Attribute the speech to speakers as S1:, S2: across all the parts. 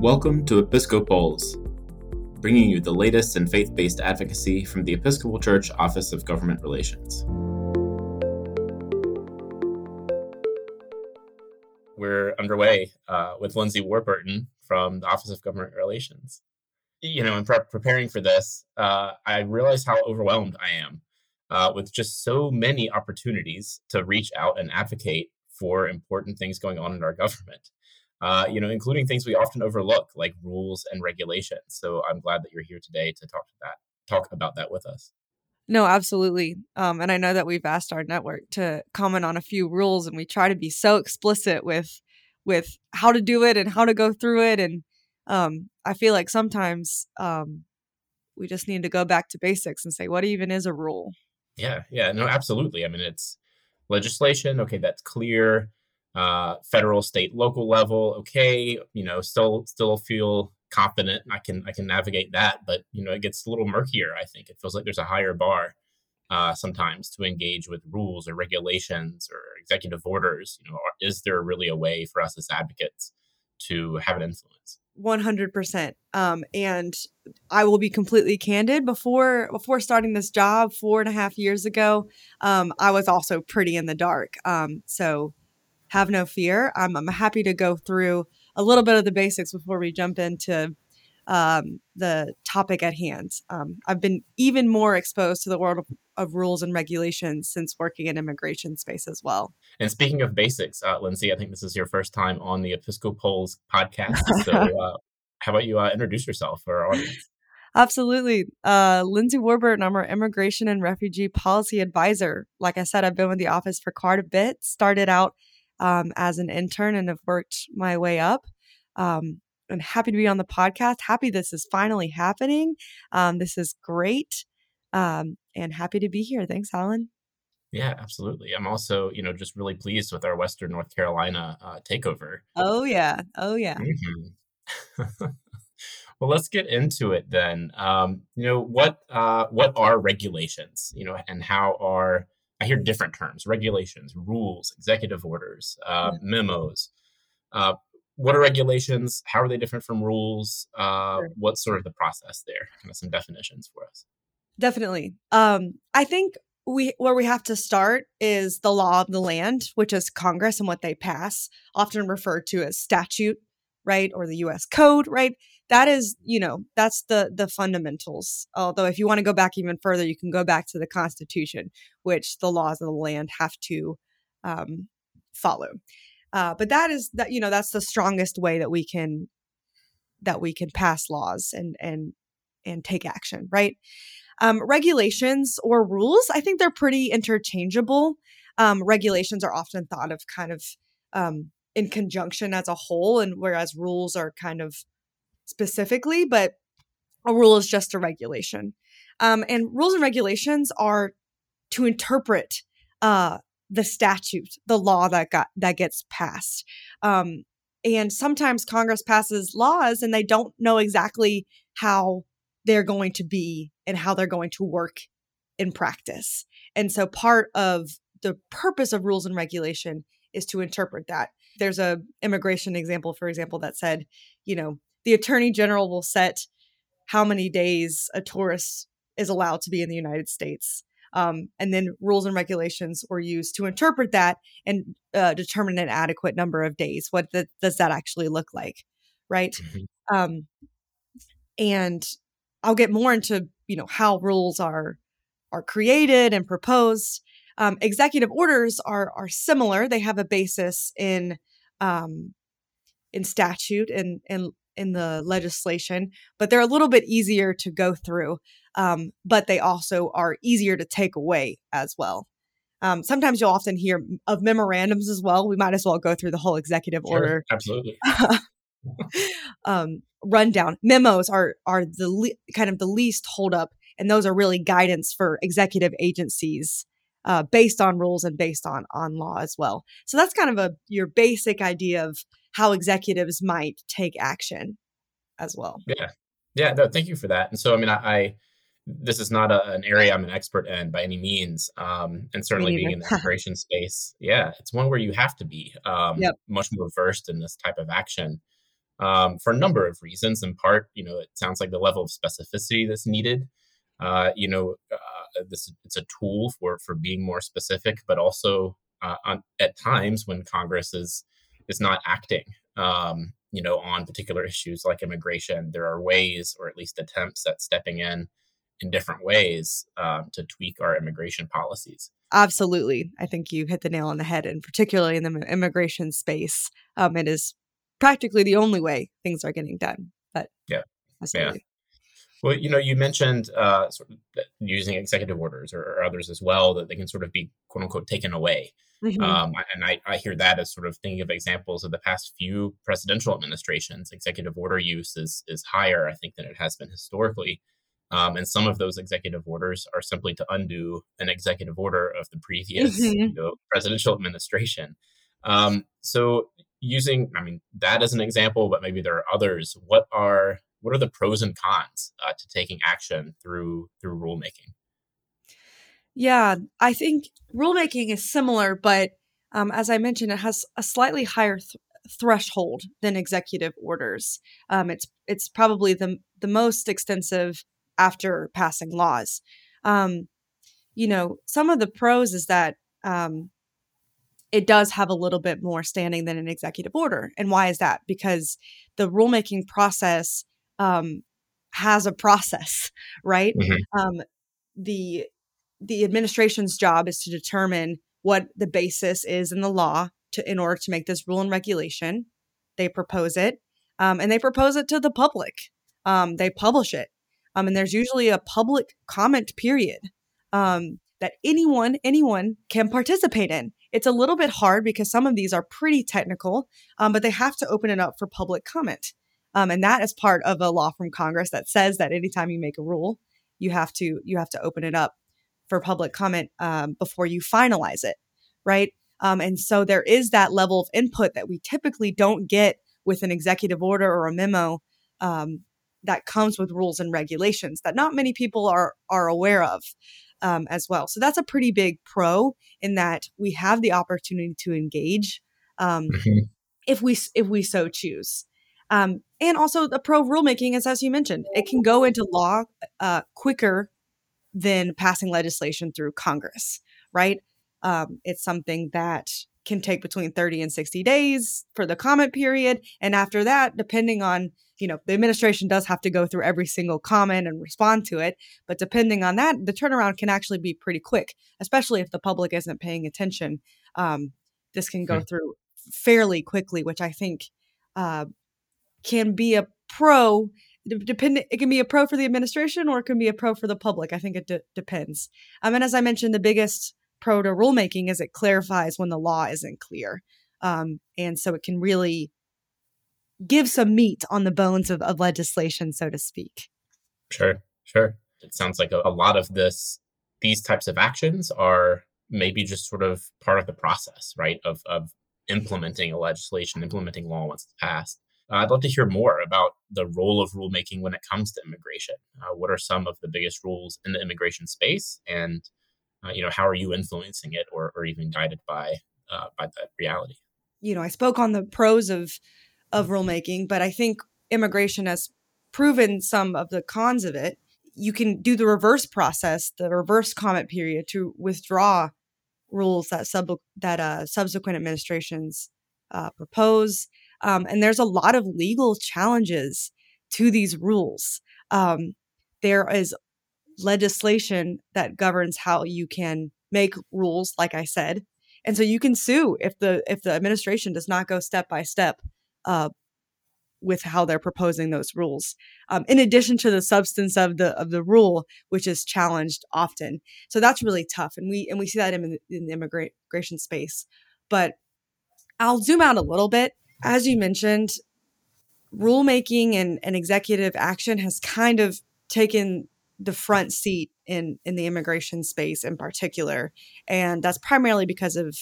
S1: Welcome to Episcopals, bringing you the latest in faith based advocacy from the Episcopal Church Office of Government Relations. We're underway uh, with Lindsey Warburton from the Office of Government Relations. You know, in pre- preparing for this, uh, I realized how overwhelmed I am uh, with just so many opportunities to reach out and advocate for important things going on in our government uh, you know, including things we often overlook like rules and regulations. So I'm glad that you're here today to talk to that, talk about that with us.
S2: No, absolutely. Um, and I know that we've asked our network to comment on a few rules, and we try to be so explicit with with how to do it and how to go through it. And um, I feel like sometimes um, we just need to go back to basics and say, what even is a rule?
S1: Yeah, yeah, no, absolutely. I mean, it's legislation. Okay, that's clear uh, federal, state, local level. Okay, you know, still still feel confident. I can I can navigate that, but you know, it gets a little murkier. I think it feels like there's a higher bar uh, sometimes to engage with rules or regulations or executive orders. You know, is there really a way for us as advocates to have an influence?
S2: 100% um, and i will be completely candid before before starting this job four and a half years ago um, i was also pretty in the dark um, so have no fear. I'm, I'm happy to go through a little bit of the basics before we jump into um, the topic at hand. Um, I've been even more exposed to the world of, of, rules and regulations since working in immigration space as well.
S1: And speaking of basics, uh, Lindsey, I think this is your first time on the Episcopals podcast. So, uh, how about you uh, introduce yourself for our audience?
S2: Absolutely. Uh, Lindsey Warburton, I'm our immigration and refugee policy advisor. Like I said, I've been with the office for quite a bit. Started out um, as an intern and have worked my way up. Um, I'm happy to be on the podcast. Happy this is finally happening. Um, this is great. Um, and happy to be here. Thanks, Alan.
S1: Yeah, absolutely. I'm also, you know, just really pleased with our Western North Carolina uh, takeover.
S2: Oh yeah, oh yeah.
S1: Mm-hmm. well, let's get into it then. Um, you know, what uh, what are regulations? You know, and how are I hear different terms: regulations, rules, executive orders, uh, yeah. memos. Uh, what are regulations? How are they different from rules? Uh, sure. What's sort of the process there? Kind of some definitions for us.
S2: Definitely. Um, I think we where we have to start is the law of the land, which is Congress and what they pass, often referred to as statute, right, or the U.S. Code, right that is you know that's the the fundamentals although if you want to go back even further you can go back to the constitution which the laws of the land have to um, follow. Uh, but that is that you know that's the strongest way that we can that we can pass laws and and and take action right? Um, regulations or rules i think they're pretty interchangeable. Um, regulations are often thought of kind of um, in conjunction as a whole and whereas rules are kind of specifically, but a rule is just a regulation. Um, and rules and regulations are to interpret uh, the statute, the law that got that gets passed. Um, and sometimes Congress passes laws and they don't know exactly how they're going to be and how they're going to work in practice. And so part of the purpose of rules and regulation is to interpret that. There's a immigration example, for example, that said, you know, the attorney general will set how many days a tourist is allowed to be in the United States. Um, and then rules and regulations were used to interpret that and uh, determine an adequate number of days. What the, does that actually look like, right? Mm-hmm. Um, and I'll get more into you know how rules are are created and proposed. Um, executive orders are are similar. They have a basis in um, in statute and and in the legislation, but they're a little bit easier to go through. Um, but they also are easier to take away as well. Um, sometimes you'll often hear of memorandums as well. We might as well go through the whole executive sure, order.
S1: Absolutely.
S2: um, rundown memos are are the le- kind of the least hold up, and those are really guidance for executive agencies uh, based on rules and based on on law as well. So that's kind of a your basic idea of how executives might take action as well.
S1: Yeah. Yeah. No, thank you for that. And so, I mean, I, I this is not a, an area I'm an expert in by any means. Um, and certainly being in the immigration space, yeah, it's one where you have to be um, yep. much more versed in this type of action. um, for a number of reasons. In part, you know, it sounds like the level of specificity that's needed. Uh, you know, uh, this it's a tool for for being more specific, but also uh, on, at times when Congress is is not acting, um, you know, on particular issues like immigration, there are ways, or at least attempts at stepping in in different ways um, to tweak our immigration policies.
S2: Absolutely, I think you hit the nail on the head, and particularly in the immigration space, um, it is practically the only way things are getting done. But
S1: yeah, absolutely. Well, you know, you mentioned uh, sort of using executive orders or, or, others as well that they can sort of be quote unquote taken away. Mm-hmm. Um, and I, I, hear that as sort of thinking of examples of the past few presidential administrations. Executive order use is is higher, I think, than it has been historically. Um, and some of those executive orders are simply to undo an executive order of the previous mm-hmm. you know, presidential administration. Um, so using, I mean, that as an example, but maybe there are others. What are what are the pros and cons uh, to taking action through through rulemaking?
S2: Yeah, I think rulemaking is similar, but um, as I mentioned, it has a slightly higher th- threshold than executive orders. Um, it's it's probably the the most extensive after passing laws. Um, you know, some of the pros is that um, it does have a little bit more standing than an executive order. And why is that? Because the rulemaking process um, has a process, right? Mm-hmm. Um, the the administration's job is to determine what the basis is in the law to in order to make this rule and regulation. They propose it, um, and they propose it to the public. Um, they publish it, um, and there's usually a public comment period um, that anyone anyone can participate in. It's a little bit hard because some of these are pretty technical, um, but they have to open it up for public comment. Um, and that is part of a law from Congress that says that anytime you make a rule, you have to you have to open it up for public comment um, before you finalize it, right? Um, and so there is that level of input that we typically don't get with an executive order or a memo um, that comes with rules and regulations that not many people are are aware of um, as well. So that's a pretty big pro in that we have the opportunity to engage um, mm-hmm. if we if we so choose. Um, and also the pro rulemaking is as you mentioned, it can go into law uh, quicker than passing legislation through Congress, right? Um, it's something that can take between 30 and 60 days for the comment period. And after that, depending on you know, the administration does have to go through every single comment and respond to it. But depending on that, the turnaround can actually be pretty quick, especially if the public isn't paying attention. Um, this can go hmm. through fairly quickly, which I think uh, can be a pro. Depending, it can be a pro for the administration or it can be a pro for the public. I think it de- depends. Um, and as I mentioned, the biggest pro to rulemaking is it clarifies when the law isn't clear. Um, and so it can really give some meat on the bones of, of legislation, so to speak.
S1: Sure, sure. It sounds like a, a lot of this, these types of actions are maybe just sort of part of the process, right? Of, of implementing a legislation, implementing law once it's passed. Uh, I'd love to hear more about the role of rulemaking when it comes to immigration. Uh, what are some of the biggest rules in the immigration space, and uh, you know how are you influencing it, or, or even guided by uh, by that reality?
S2: You know, I spoke on the pros of of rulemaking, but I think immigration has proven some of the cons of it. You can do the reverse process, the reverse comment period to withdraw rules that sub that uh, subsequent administrations uh, propose. Um, and there's a lot of legal challenges to these rules. Um, there is legislation that governs how you can make rules, like I said, and so you can sue if the if the administration does not go step by step uh, with how they're proposing those rules. Um, in addition to the substance of the of the rule, which is challenged often, so that's really tough, and we and we see that in, in the immigration space. But I'll zoom out a little bit. As you mentioned, rulemaking and, and executive action has kind of taken the front seat in in the immigration space in particular, and that's primarily because of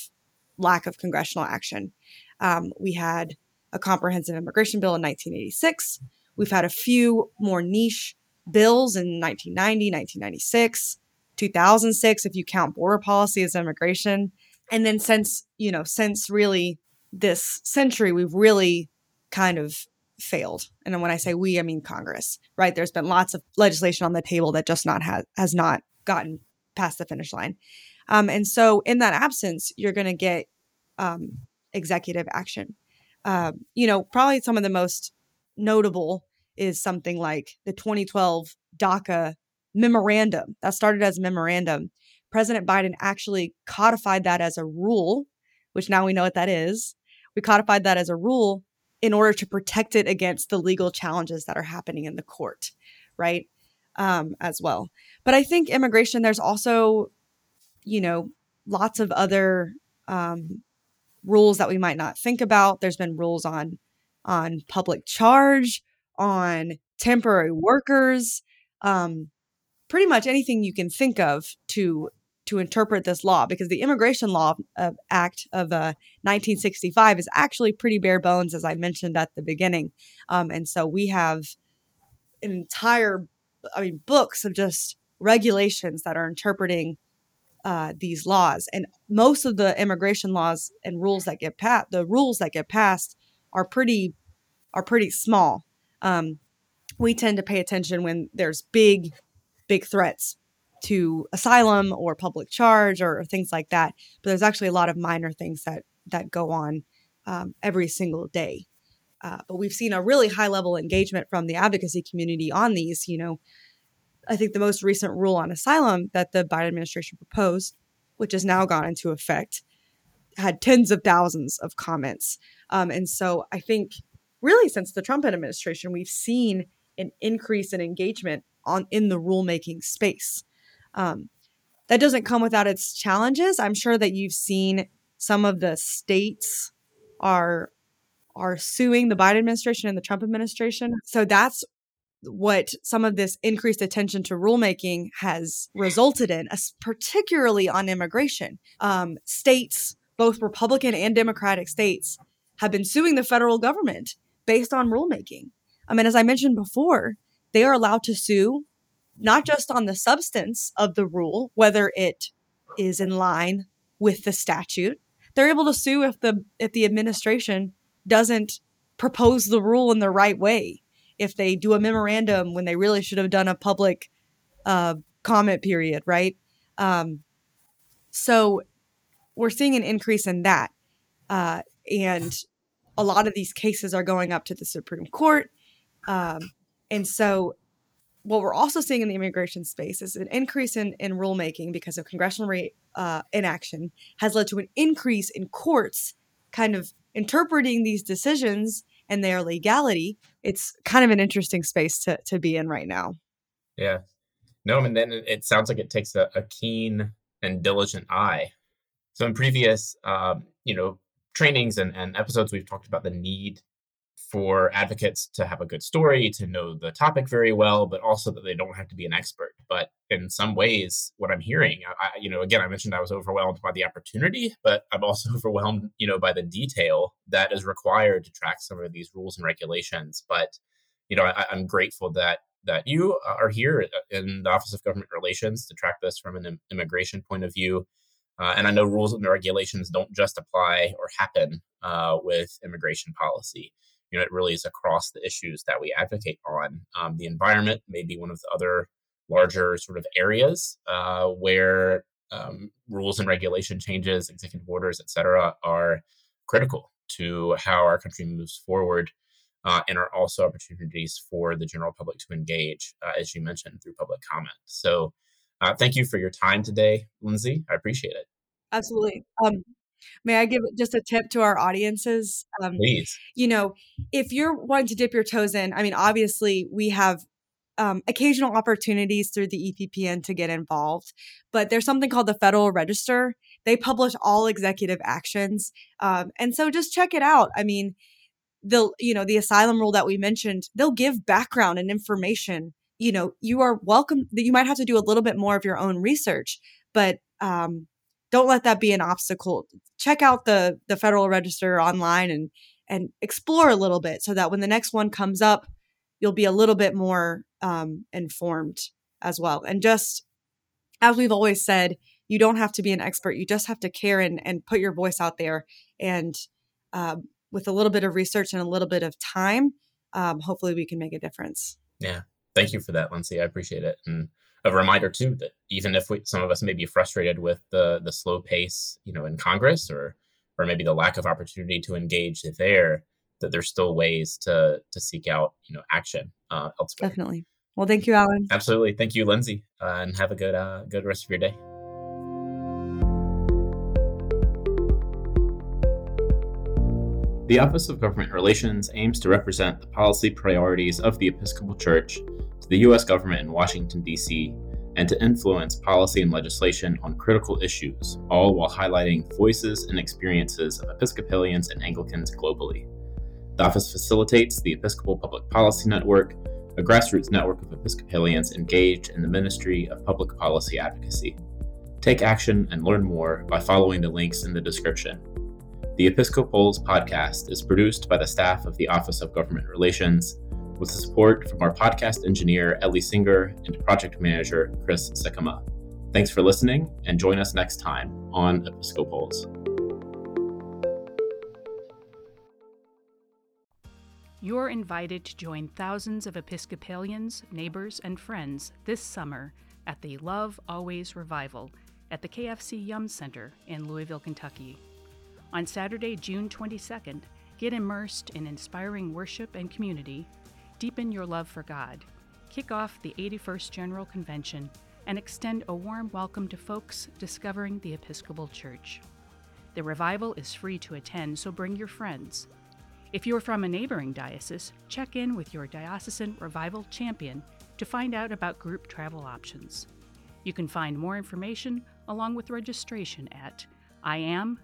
S2: lack of congressional action. Um, we had a comprehensive immigration bill in 1986. We've had a few more niche bills in 1990, 1996, 2006, if you count border policy as immigration. And then since, you know, since really this century, we've really kind of failed. And when I say we, I mean Congress, right? There's been lots of legislation on the table that just not has has not gotten past the finish line. Um, and so in that absence, you're going to get um, executive action. Uh, you know, probably some of the most notable is something like the 2012 DACA memorandum that started as a memorandum. President Biden actually codified that as a rule, which now we know what that is. We codified that as a rule in order to protect it against the legal challenges that are happening in the court, right? Um, as well. But I think immigration, there's also, you know, lots of other um, rules that we might not think about. There's been rules on on public charge, on temporary workers, um, pretty much anything you can think of to to interpret this law because the Immigration Law uh, Act of uh, 1965 is actually pretty bare bones, as I mentioned at the beginning. Um, and so we have an entire, I mean, books of just regulations that are interpreting uh, these laws. And most of the immigration laws and rules that get passed, the rules that get passed, are pretty are pretty small. Um, we tend to pay attention when there's big, big threats to asylum or public charge or, or things like that. But there's actually a lot of minor things that that go on um, every single day. Uh, but we've seen a really high level engagement from the advocacy community on these. You know, I think the most recent rule on asylum that the Biden administration proposed, which has now gone into effect, had tens of thousands of comments. Um, and so I think really since the Trump administration, we've seen an increase in engagement on in the rulemaking space. Um, that doesn't come without its challenges. I'm sure that you've seen some of the states are are suing the Biden administration and the Trump administration. So that's what some of this increased attention to rulemaking has resulted in, particularly on immigration. Um, states, both Republican and Democratic states, have been suing the federal government based on rulemaking. I mean, as I mentioned before, they are allowed to sue not just on the substance of the rule, whether it is in line with the statute. They're able to sue if the if the administration doesn't propose the rule in the right way. If they do a memorandum when they really should have done a public uh, comment period, right? Um, so we're seeing an increase in that, uh, and a lot of these cases are going up to the Supreme Court, um, and so what we're also seeing in the immigration space is an increase in, in rulemaking because of congressional re, uh, inaction has led to an increase in courts kind of interpreting these decisions and their legality. It's kind of an interesting space to, to be in right now.
S1: Yeah. No, and then it sounds like it takes a, a keen and diligent eye. So in previous, um, you know, trainings and, and episodes, we've talked about the need for advocates to have a good story, to know the topic very well, but also that they don't have to be an expert. But in some ways, what I'm hearing, I, you know, again, I mentioned I was overwhelmed by the opportunity, but I'm also overwhelmed, you know, by the detail that is required to track some of these rules and regulations. But you know, I, I'm grateful that that you are here in the Office of Government Relations to track this from an immigration point of view. Uh, and I know rules and regulations don't just apply or happen uh, with immigration policy know, it really is across the issues that we advocate on. Um, the environment may be one of the other larger sort of areas uh, where um, rules and regulation changes, executive orders, et cetera, are critical to how our country moves forward uh, and are also opportunities for the general public to engage, uh, as you mentioned, through public comment. So uh, thank you for your time today, Lindsey. I appreciate it.
S2: Absolutely. Um, May I give just a tip to our audiences?
S1: Um, Please.
S2: You know, if you're wanting to dip your toes in, I mean, obviously we have um, occasional opportunities through the EPPN to get involved, but there's something called the Federal Register. They publish all executive actions, um, and so just check it out. I mean, they'll you know the asylum rule that we mentioned. They'll give background and information. You know, you are welcome. That you might have to do a little bit more of your own research, but um, don't let that be an obstacle. Check out the the Federal Register online and and explore a little bit so that when the next one comes up, you'll be a little bit more um, informed as well. And just as we've always said, you don't have to be an expert. You just have to care and, and put your voice out there. And uh, with a little bit of research and a little bit of time, um, hopefully we can make a difference.
S1: Yeah. Thank you for that, Lindsey. I appreciate it. And a reminder too that even if we, some of us may be frustrated with the the slow pace, you know, in Congress or or maybe the lack of opportunity to engage there, that there's still ways to to seek out, you know, action uh, elsewhere.
S2: Definitely. Well, thank you, Alan.
S1: Absolutely. Thank you, Lindsey, uh, and have a good uh, good rest of your day. The Office of Government Relations aims to represent the policy priorities of the Episcopal Church to the U.S. government in Washington, D.C., and to influence policy and legislation on critical issues, all while highlighting voices and experiences of Episcopalians and Anglicans globally. The office facilitates the Episcopal Public Policy Network, a grassroots network of Episcopalians engaged in the ministry of public policy advocacy. Take action and learn more by following the links in the description. The Episcopals podcast is produced by the staff of the Office of Government Relations, with the support from our podcast engineer, Ellie Singer, and project manager, Chris Sikama. Thanks for listening, and join us next time on Episcopals.
S3: You're invited to join thousands of Episcopalians, neighbors, and friends this summer at the Love Always Revival at the KFC Yum Center in Louisville, Kentucky. On Saturday, June 22nd, get immersed in inspiring worship and community, deepen your love for God, kick off the 81st General Convention, and extend a warm welcome to folks discovering the Episcopal Church. The revival is free to attend, so bring your friends. If you're from a neighboring diocese, check in with your diocesan revival champion to find out about group travel options. You can find more information along with registration at iam.eccc